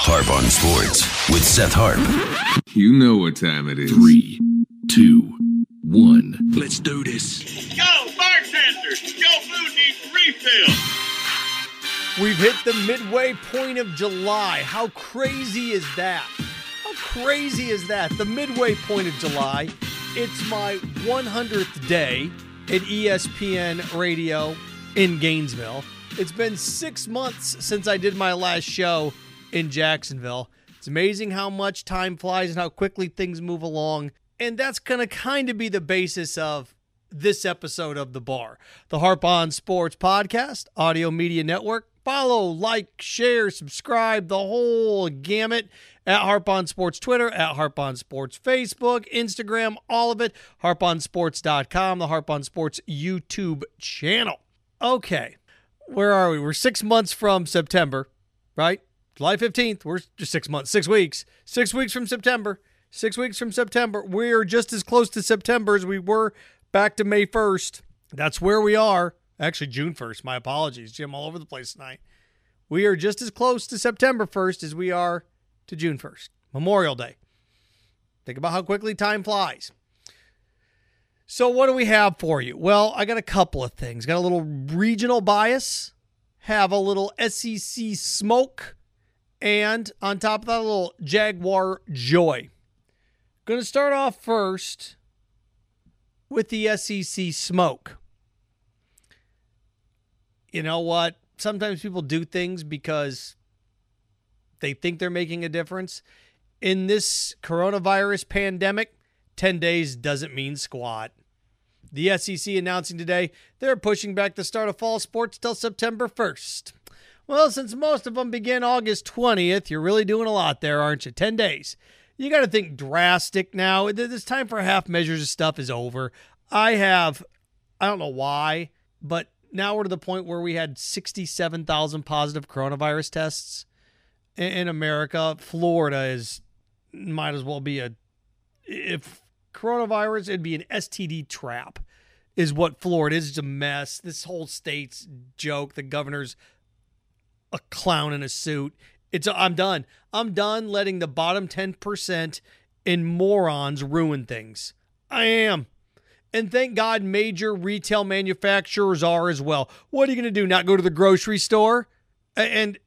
Harp on Sports with Seth Harp. You know what time it is. Three, two, one. Let's do this. Yo, bartender, your food needs refill. We've hit the midway point of July. How crazy is that? How crazy is that? The midway point of July. It's my 100th day at ESPN Radio in Gainesville. It's been six months since I did my last show in Jacksonville. It's amazing how much time flies and how quickly things move along. And that's going to kind of be the basis of this episode of The Bar, the Harp on Sports Podcast, Audio Media Network. Follow, like, share, subscribe, the whole gamut at Harp on Sports Twitter, at Harp on Sports Facebook, Instagram, all of it, harponsports.com, the Harp on Sports YouTube channel. Okay, where are we? We're six months from September, right? July 15th. We're just six months, six weeks, six weeks from September. Six weeks from September. We're just as close to September as we were back to May 1st. That's where we are. Actually, June 1st. My apologies, Jim, all over the place tonight. We are just as close to September 1st as we are to June 1st, Memorial Day. Think about how quickly time flies. So, what do we have for you? Well, I got a couple of things. Got a little regional bias, have a little SEC smoke, and on top of that, a little Jaguar joy. Going to start off first with the SEC smoke. You know what? Sometimes people do things because they think they're making a difference. In this coronavirus pandemic, 10 days doesn't mean squat. The SEC announcing today they're pushing back the start of fall sports till September 1st. Well, since most of them begin August 20th, you're really doing a lot there, aren't you? 10 days. You got to think drastic now. This time for half measures of stuff is over. I have, I don't know why, but now we're to the point where we had 67,000 positive coronavirus tests in America. Florida is, might as well be a, if coronavirus, it'd be an STD trap, is what Florida is. It's a mess. This whole state's joke. The governor's a clown in a suit. It's I'm done. I'm done letting the bottom 10% in morons ruin things. I am. And thank God major retail manufacturers are as well. What are you going to do? Not go to the grocery store? And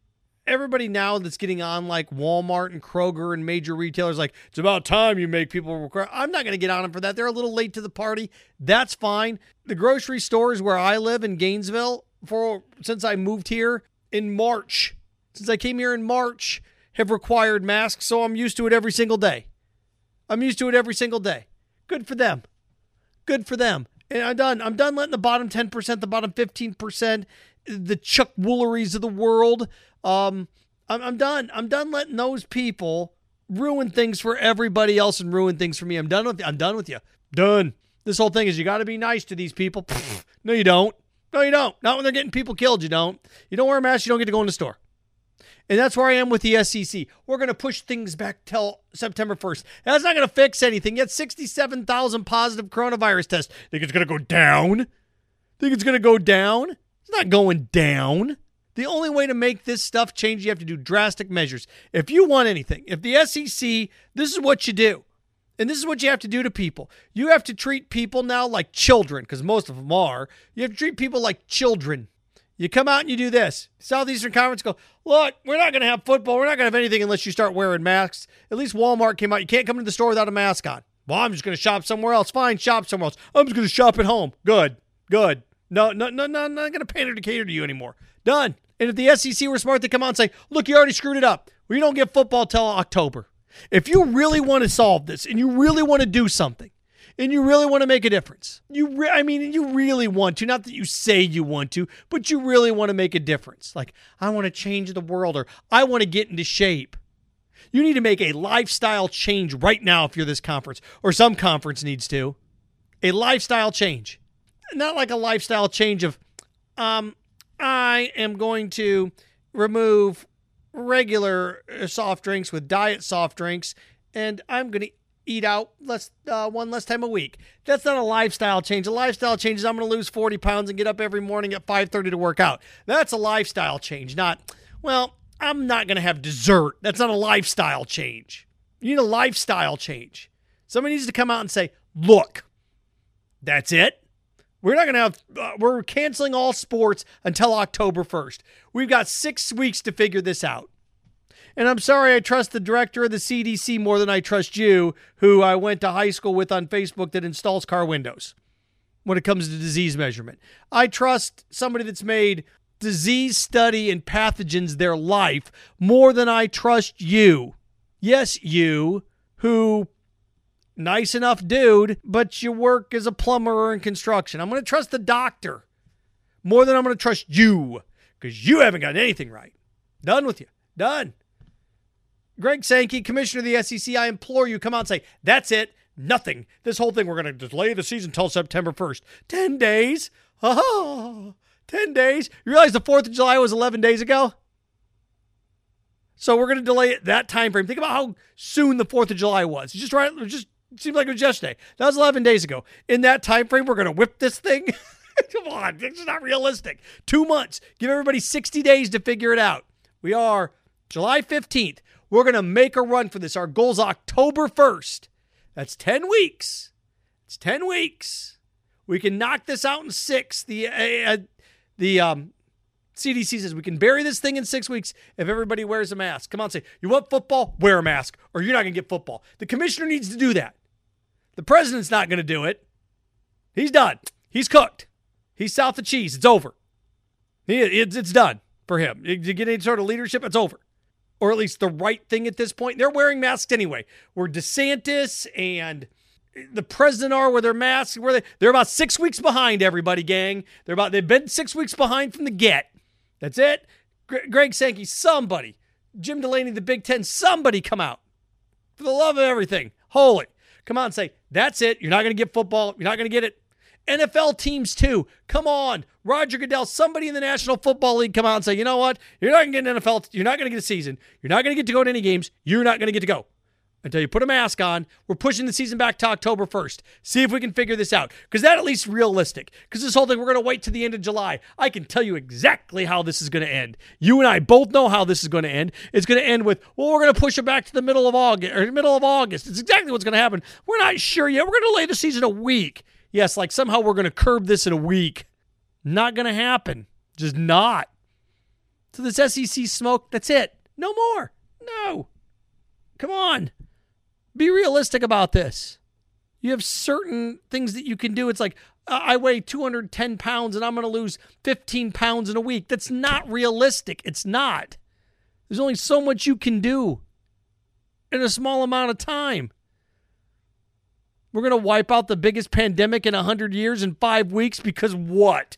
everybody now that's getting on like Walmart and Kroger and major retailers, like, it's about time you make people require. I'm not going to get on them for that. They're a little late to the party. That's fine. The grocery stores where I live in Gainesville, for since I moved here in March, since I came here in March, have required masks. So I'm used to it every single day. I'm used to it every single day. Good for them. Good for them. And I'm done. I'm done letting the bottom 10%, the bottom 15%, the Chuck Wooleries of the world. Um, I'm, I'm done. I'm done letting those people ruin things for everybody else and ruin things for me. I'm done with you. I'm done with you. Done. This whole thing is you got to be nice to these people. Pfft, no, you don't. No, you don't. Not when they're getting people killed. You don't. You don't wear a mask. You don't get to go in the store. And that's where I am with the SEC. We're going to push things back till September 1st. That's not going to fix anything. Yet 67,000 positive coronavirus tests. Think it's going to go down? Think it's going to go down? It's not going down. The only way to make this stuff change, you have to do drastic measures. If you want anything, if the SEC, this is what you do. And this is what you have to do to people. You have to treat people now like children, because most of them are. You have to treat people like children. You come out and you do this. Southeastern Conference go, look, we're not going to have football. We're not going to have anything unless you start wearing masks. At least Walmart came out. You can't come into the store without a mask on. Well, I'm just going to shop somewhere else. Fine, shop somewhere else. I'm just going to shop at home. Good, good. No, no, no, no, I'm not going to pander to cater to you anymore. Done. And if the SEC were smart, they'd come out and say, look, you already screwed it up. We don't get football till October. If you really want to solve this and you really want to do something, and you really want to make a difference. You re- I mean you really want to, not that you say you want to, but you really want to make a difference. Like I want to change the world or I want to get into shape. You need to make a lifestyle change right now if you're this conference or some conference needs to. A lifestyle change. Not like a lifestyle change of um I am going to remove regular uh, soft drinks with diet soft drinks and I'm going to eat out less uh, one less time a week. That's not a lifestyle change. A lifestyle change is I'm going to lose 40 pounds and get up every morning at 5:30 to work out. That's a lifestyle change. Not well. I'm not going to have dessert. That's not a lifestyle change. You need a lifestyle change. Somebody needs to come out and say, look, that's it. We're not going to have, uh, we're canceling all sports until October 1st. We've got six weeks to figure this out. And I'm sorry, I trust the director of the CDC more than I trust you, who I went to high school with on Facebook that installs car windows when it comes to disease measurement. I trust somebody that's made disease study and pathogens their life more than I trust you. Yes, you, who nice enough dude, but you work as a plumber or in construction. I'm going to trust the doctor more than I'm going to trust you because you haven't got anything right. Done with you. Done. Greg Sankey, commissioner of the SEC, I implore you, come out and say, that's it. Nothing. This whole thing, we're going to delay the season until September 1st. 10 days. Oh, 10 days. You realize the 4th of July was 11 days ago? So we're going to delay it that time frame. Think about how soon the 4th of July was. Just right, just seems like it was yesterday. That was 11 days ago. In that time frame, we're going to whip this thing. Come on, it's not realistic. Two months. Give everybody 60 days to figure it out. We are July 15th. We're going to make a run for this. Our goal's October 1st. That's 10 weeks. It's 10 weeks. We can knock this out in six. The uh, the um, CDC says we can bury this thing in six weeks if everybody wears a mask. Come on, say, you want football? Wear a mask, or you're not going to get football. The commissioner needs to do that. The president's not going to do it. He's done. He's cooked. He's south of cheese. It's over. It's, it's done for him. To get any sort of leadership, it's over or at least the right thing at this point. They're wearing masks anyway. Where DeSantis and the president are with their masks, where they they're about six weeks behind everybody, gang. They're about they've been six weeks behind from the get. That's it. Greg Sankey, somebody, Jim Delany, the Big Ten, somebody come out for the love of everything, holy, come on, say that's it. You're not going to get football. You're not going to get it. NFL teams too. Come on, Roger Goodell, somebody in the National Football League come out and say, you know what? You're not going to get an NFL. You're not going to get a season. You're not going to get to go to any games. You're not going to get to go until you put a mask on. We're pushing the season back to October 1st. See if we can figure this out. Because that at least realistic. Because this whole thing, we're going to wait to the end of July. I can tell you exactly how this is going to end. You and I both know how this is going to end. It's going to end with, well, we're going to push it back to the middle of August or middle of August. It's exactly what's going to happen. We're not sure yet. We're going to delay the season a week. Yes, like somehow we're going to curb this in a week. Not going to happen. Just not. So this SEC smoke, that's it. No more. No. Come on. Be realistic about this. You have certain things that you can do. It's like, I weigh 210 pounds and I'm going to lose 15 pounds in a week. That's not realistic. It's not. There's only so much you can do in a small amount of time. We're going to wipe out the biggest pandemic in 100 years in five weeks because what?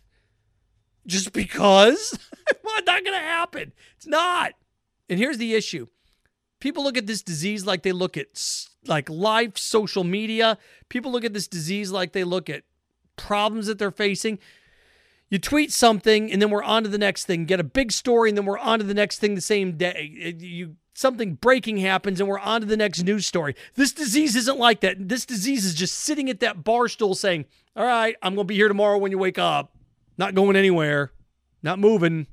Just because? well, not going to happen. It's not. And here's the issue people look at this disease like they look at like live social media. People look at this disease like they look at problems that they're facing. You tweet something and then we're on to the next thing. Get a big story and then we're on to the next thing the same day. You something breaking happens and we're on to the next news story. This disease isn't like that. This disease is just sitting at that bar stool saying, All right, I'm going to be here tomorrow when you wake up. Not going anywhere, not moving.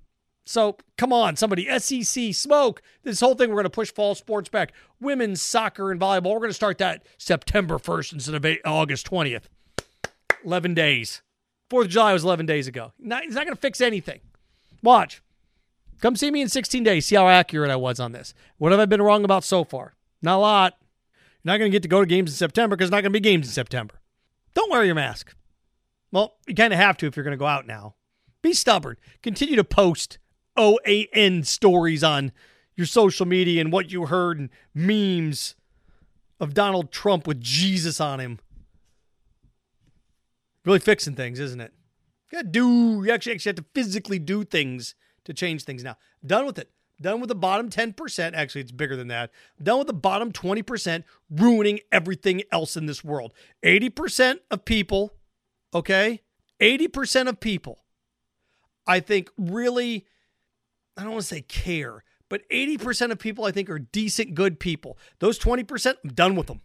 So come on, somebody, SEC, smoke. This whole thing, we're going to push fall sports back. Women's soccer and volleyball, we're going to start that September 1st instead of August 20th. 11 days. 4th of July was 11 days ago. Not, it's not going to fix anything. Watch. Come see me in 16 days. See how accurate I was on this. What have I been wrong about so far? Not a lot. You're not going to get to go to games in September because there's not going to be games in September. Don't wear your mask. Well, you kind of have to if you're going to go out now. Be stubborn. Continue to post OAN stories on your social media and what you heard and memes of Donald Trump with Jesus on him. Really fixing things, isn't it? You got to do, you actually, actually have to physically do things to change things now. Done with it. Done with the bottom 10%. Actually, it's bigger than that. Done with the bottom 20% ruining everything else in this world. 80% of people, okay? 80% of people, I think, really, I don't want to say care, but 80% of people, I think, are decent, good people. Those 20%, I'm done with them.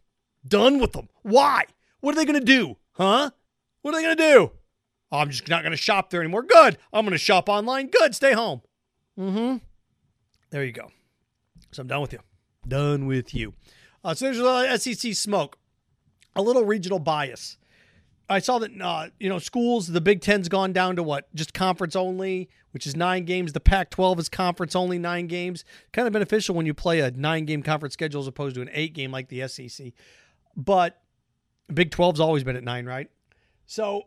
Done with them. Why? What are they going to do? Huh? What are they going to do? Oh, I'm just not going to shop there anymore. Good. I'm going to shop online. Good. Stay home. Mm-hmm. There you go. So I'm done with you. Done with you. Uh, so there's a little SEC smoke, a little regional bias. I saw that uh, you know schools. The Big Ten's gone down to what? Just conference only, which is nine games. The Pac-12 is conference only, nine games. Kind of beneficial when you play a nine-game conference schedule as opposed to an eight-game like the SEC. But Big 12's always been at nine, right? So,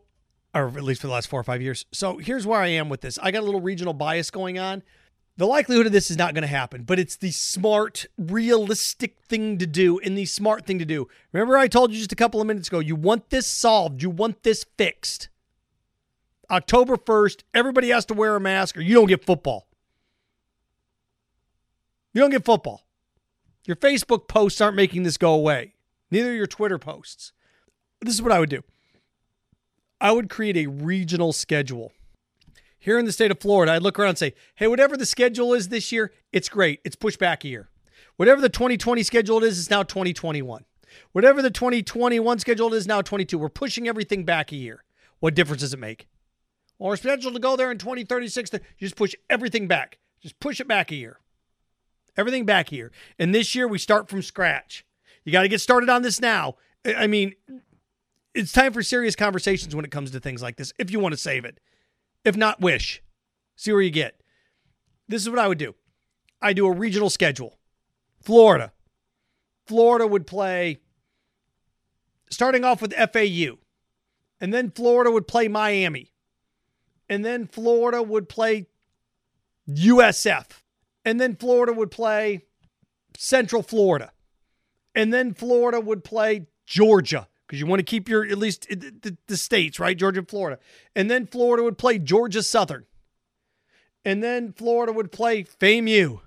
or at least for the last four or five years. So here's where I am with this. I got a little regional bias going on. The likelihood of this is not going to happen, but it's the smart, realistic thing to do and the smart thing to do. Remember, I told you just a couple of minutes ago, you want this solved, you want this fixed. October 1st, everybody has to wear a mask or you don't get football. You don't get football. Your Facebook posts aren't making this go away, neither your Twitter posts. This is what I would do I would create a regional schedule here in the state of Florida, I'd look around and say, hey, whatever the schedule is this year, it's great. It's pushed back a year. Whatever the 2020 schedule is, it's now 2021. Whatever the 2021 schedule is now 22. We're pushing everything back a year. What difference does it make? Or scheduled to go there in 2036. You just push everything back. Just push it back a year. Everything back a year. And this year we start from scratch. You got to get started on this now. I mean, it's time for serious conversations when it comes to things like this if you want to save it. If not, wish. See where you get. This is what I would do I do a regional schedule. Florida. Florida would play starting off with FAU. And then Florida would play Miami. And then Florida would play USF. And then Florida would play Central Florida. And then Florida would play Georgia because you want to keep your at least the, the, states right, Georgia, and Florida, and then Florida would play Georgia Southern, and then Florida would play FAMU.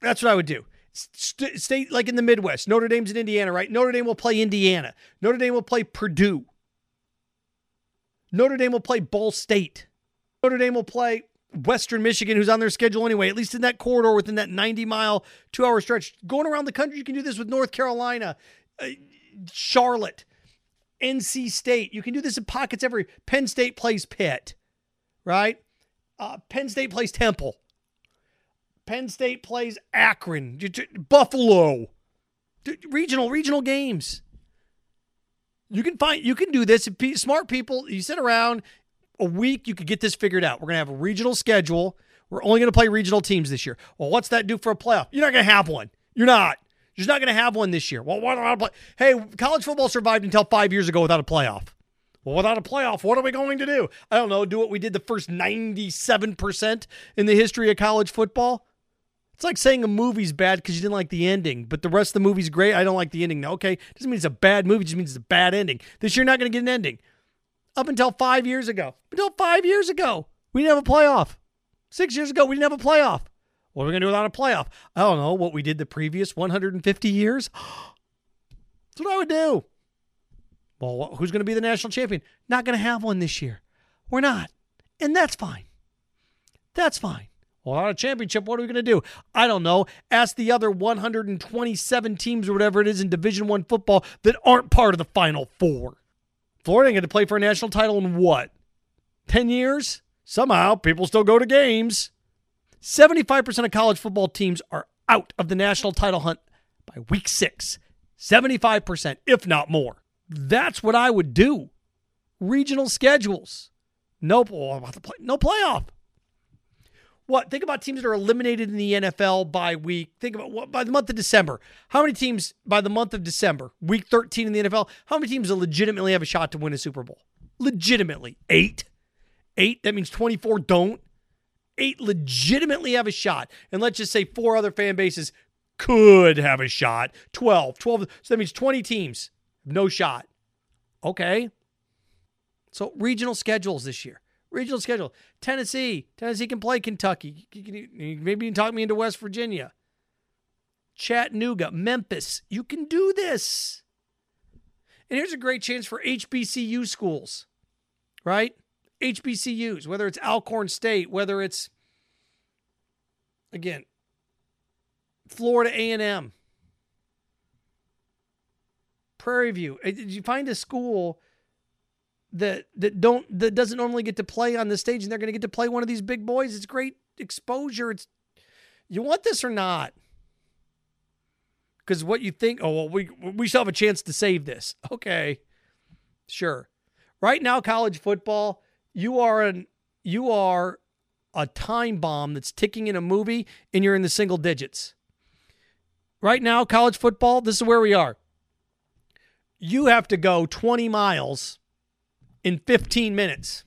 That's what I would do. St- state like in the Midwest, Notre Dame's in Indiana, right? Notre Dame will play Indiana. Notre Dame will play Purdue. Notre Dame will play Ball State. Notre Dame will play Western Michigan, who's on their schedule anyway, at least in that corridor within that 90 mile, two hour stretch. Going around the country, you can do this with North Carolina. Uh, Charlotte, NC State. You can do this in pockets every. Penn State plays Pitt, right? Uh, Penn State plays Temple. Penn State plays Akron, Buffalo. Regional regional games. You can find you can do this. Smart people, you sit around a week, you could get this figured out. We're gonna have a regional schedule. We're only gonna play regional teams this year. Well, what's that do for a playoff? You're not gonna have one. You're not. You're not going to have one this year. Well, why don't I play? Hey, college football survived until five years ago without a playoff. Well, without a playoff, what are we going to do? I don't know. Do what we did the first 97% in the history of college football? It's like saying a movie's bad because you didn't like the ending, but the rest of the movie's great. I don't like the ending. okay, doesn't mean it's a bad movie. It just means it's a bad ending. This year, not going to get an ending. Up until five years ago, until five years ago, we didn't have a playoff. Six years ago, we didn't have a playoff. What are we going to do without a playoff? I don't know. What we did the previous 150 years? That's what I would do. Well, who's going to be the national champion? Not going to have one this year. We're not. And that's fine. That's fine. Well, a championship, what are we going to do? I don't know. Ask the other 127 teams or whatever it is in Division One football that aren't part of the Final Four. Florida ain't going to play for a national title in what? 10 years? Somehow, people still go to games. 75% of college football teams are out of the national title hunt by week six. 75%, if not more. That's what I would do. Regional schedules. Nope. Oh, play, no playoff. What? Think about teams that are eliminated in the NFL by week. Think about what by the month of December. How many teams by the month of December, week 13 in the NFL, how many teams legitimately have a shot to win a Super Bowl? Legitimately. Eight. Eight. That means 24 don't eight legitimately have a shot, and let's just say four other fan bases could have a shot, 12, 12. So that means 20 teams, no shot. Okay. So regional schedules this year. Regional schedule. Tennessee. Tennessee can play Kentucky. Maybe you can talk me into West Virginia. Chattanooga, Memphis. You can do this. And here's a great chance for HBCU schools, right? HBCUs, whether it's Alcorn State, whether it's again Florida A&M, Prairie View. Uh, did you find a school that that don't that doesn't normally get to play on the stage and they're going to get to play one of these big boys? It's great exposure. It's You want this or not? Because what you think, oh, well, we, we still have a chance to save this. Okay, sure. Right now, college football, you are an you are a time bomb that's ticking in a movie and you're in the single digits. Right now, college football, this is where we are. You have to go 20 miles in 15 minutes.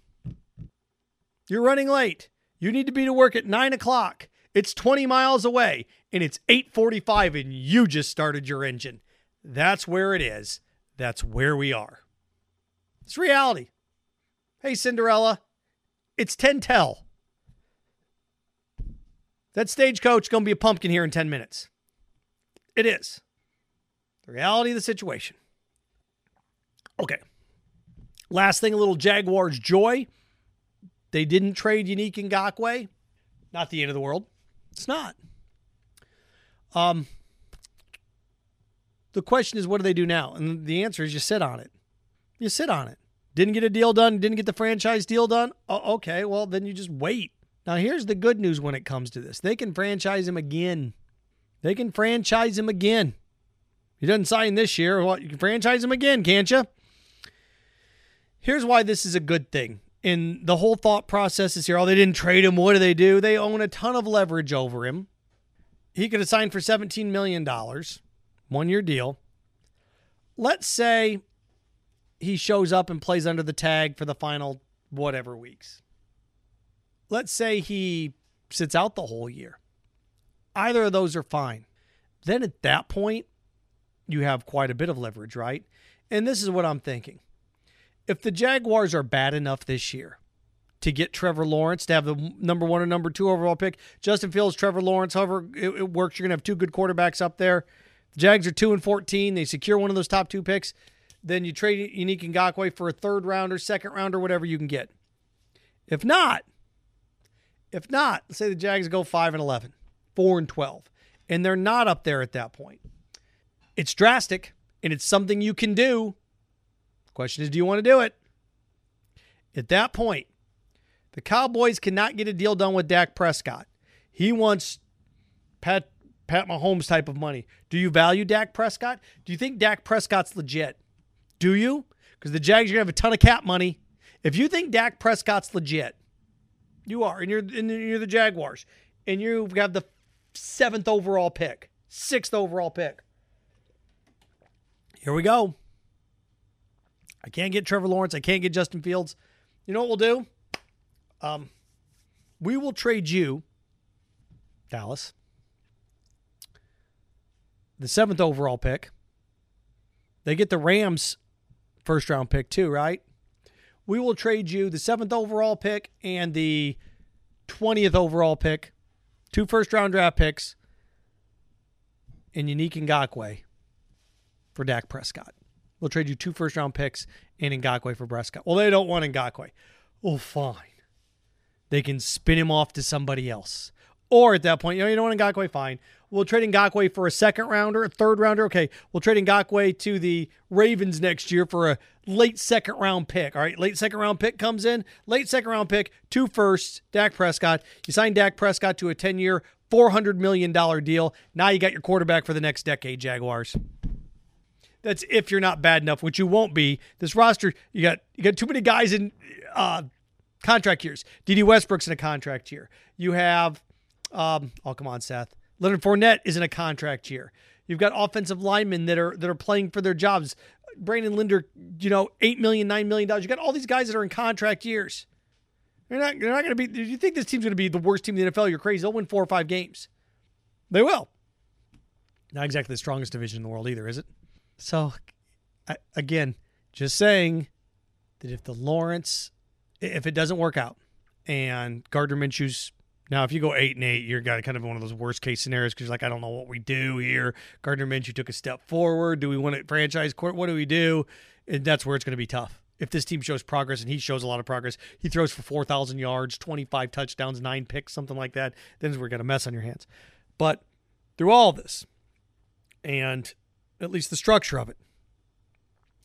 You're running late. You need to be to work at nine o'clock. It's 20 miles away and it's 845 and you just started your engine. That's where it is. That's where we are. It's reality. Hey, Cinderella, it's 10 tell. That stagecoach going to be a pumpkin here in 10 minutes. It is. The reality of the situation. Okay. Last thing, a little Jaguars joy. They didn't trade Yannick Ngakoue. Not the end of the world. It's not. Um, the question is, what do they do now? And the answer is, you sit on it. You sit on it. Didn't get a deal done. Didn't get the franchise deal done. Oh, okay, well then you just wait. Now here's the good news when it comes to this: they can franchise him again. They can franchise him again. He doesn't sign this year. Well, you can franchise him again, can't you? Here's why this is a good thing. And the whole thought process is here. Oh, they didn't trade him. What do they do? They own a ton of leverage over him. He could have signed for $17 million, one year deal. Let's say he shows up and plays under the tag for the final whatever weeks. Let's say he sits out the whole year. Either of those are fine. Then at that point, you have quite a bit of leverage, right? And this is what I'm thinking. If the Jaguars are bad enough this year to get Trevor Lawrence to have the number one or number two overall pick, Justin Fields, Trevor Lawrence, however it, it works, you're going to have two good quarterbacks up there. The Jags are 2 and 14. They secure one of those top two picks. Then you trade Yannick Ngakoue for a third rounder, second rounder, whatever you can get. If not, if not, let's say the Jags go 5 and 11, 4 and 12, and they're not up there at that point. It's drastic and it's something you can do. Question is, do you want to do it? At that point, the Cowboys cannot get a deal done with Dak Prescott. He wants Pat Pat Mahomes type of money. Do you value Dak Prescott? Do you think Dak Prescott's legit? Do you? Because the Jags are gonna have a ton of cap money. If you think Dak Prescott's legit, you are, and you're and you're the Jaguars, and you have the seventh overall pick, sixth overall pick. Here we go. I can't get Trevor Lawrence. I can't get Justin Fields. You know what we'll do? Um, we will trade you, Dallas, the seventh overall pick. They get the Rams first round pick too, right? We will trade you the seventh overall pick and the 20th overall pick, two first round draft picks, and Yannick Ngakoue for Dak Prescott. We'll trade you two first round picks and Ngakoue for Prescott. Well, they don't want Ngakoue. Well, fine. They can spin him off to somebody else. Or at that point, you know, you don't want Ngakoue, fine. We'll trade Ngakoue for a second rounder, a third rounder. Okay, we'll trade Ngakoue to the Ravens next year for a late second round pick. All right, late second round pick comes in, late second round pick, two firsts, Dak Prescott. You sign Dak Prescott to a 10 year, $400 million deal. Now you got your quarterback for the next decade, Jaguars. That's if you're not bad enough, which you won't be. This roster, you got you got too many guys in uh, contract years. Dede Westbrook's in a contract year. You have, um, oh come on, Seth. Leonard Fournette is in a contract year. You've got offensive linemen that are that are playing for their jobs. Brandon Linder, you know, eight million, nine million dollars. You got all these guys that are in contract years. They're not. They're not going to be. You think this team's going to be the worst team in the NFL? You're crazy. They'll win four or five games. They will. Not exactly the strongest division in the world either, is it? So, again, just saying that if the Lawrence, if it doesn't work out, and Gardner Minshew's now, if you go eight and eight, you're got kind of one of those worst case scenarios because you're like, I don't know what we do here. Gardner Minshew took a step forward. Do we want to franchise court? What do we do? And that's where it's going to be tough. If this team shows progress and he shows a lot of progress, he throws for 4,000 yards, 25 touchdowns, nine picks, something like that, then we're going to mess on your hands. But through all this, and at least the structure of it.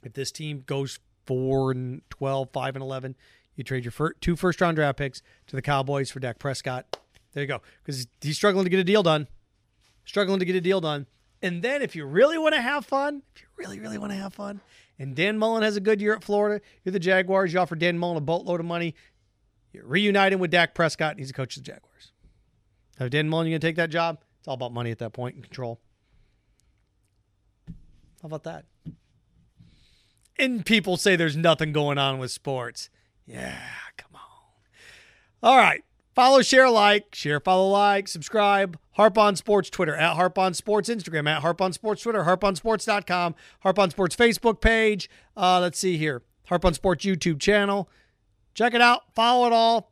If this team goes 4 and 12, 5 and 11, you trade your fir- two first round draft picks to the Cowboys for Dak Prescott. There you go. Because he's struggling to get a deal done. Struggling to get a deal done. And then if you really want to have fun, if you really, really want to have fun, and Dan Mullen has a good year at Florida, you're the Jaguars, you offer Dan Mullen a boatload of money, you reunite him with Dak Prescott, and he's a coach of the Jaguars. Now, Dan Mullen, you going to take that job? It's all about money at that point and control. How about that? And people say there's nothing going on with sports. Yeah, come on. All right. Follow, share, like, share, follow, like, subscribe. Harp on Sports Twitter at Harp on Sports Instagram at Harp on Sports Twitter, Harp on harponsports.com, Harp on Sports Facebook page. Uh, let's see here. Harp on Sports YouTube channel. Check it out. Follow it all.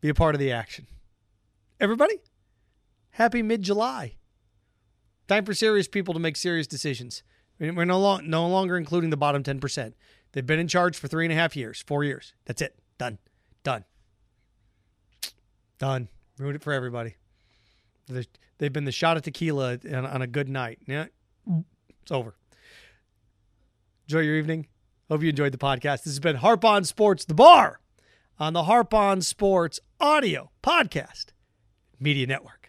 Be a part of the action. Everybody, happy mid July. Time for serious people to make serious decisions. We're no, long, no longer including the bottom 10%. They've been in charge for three and a half years, four years. That's it. Done. Done. Done. Ruined it for everybody. They've been the shot of tequila on a good night. Yeah, it's over. Enjoy your evening. Hope you enjoyed the podcast. This has been Harp on Sports, the bar on the Harp on Sports audio podcast media network.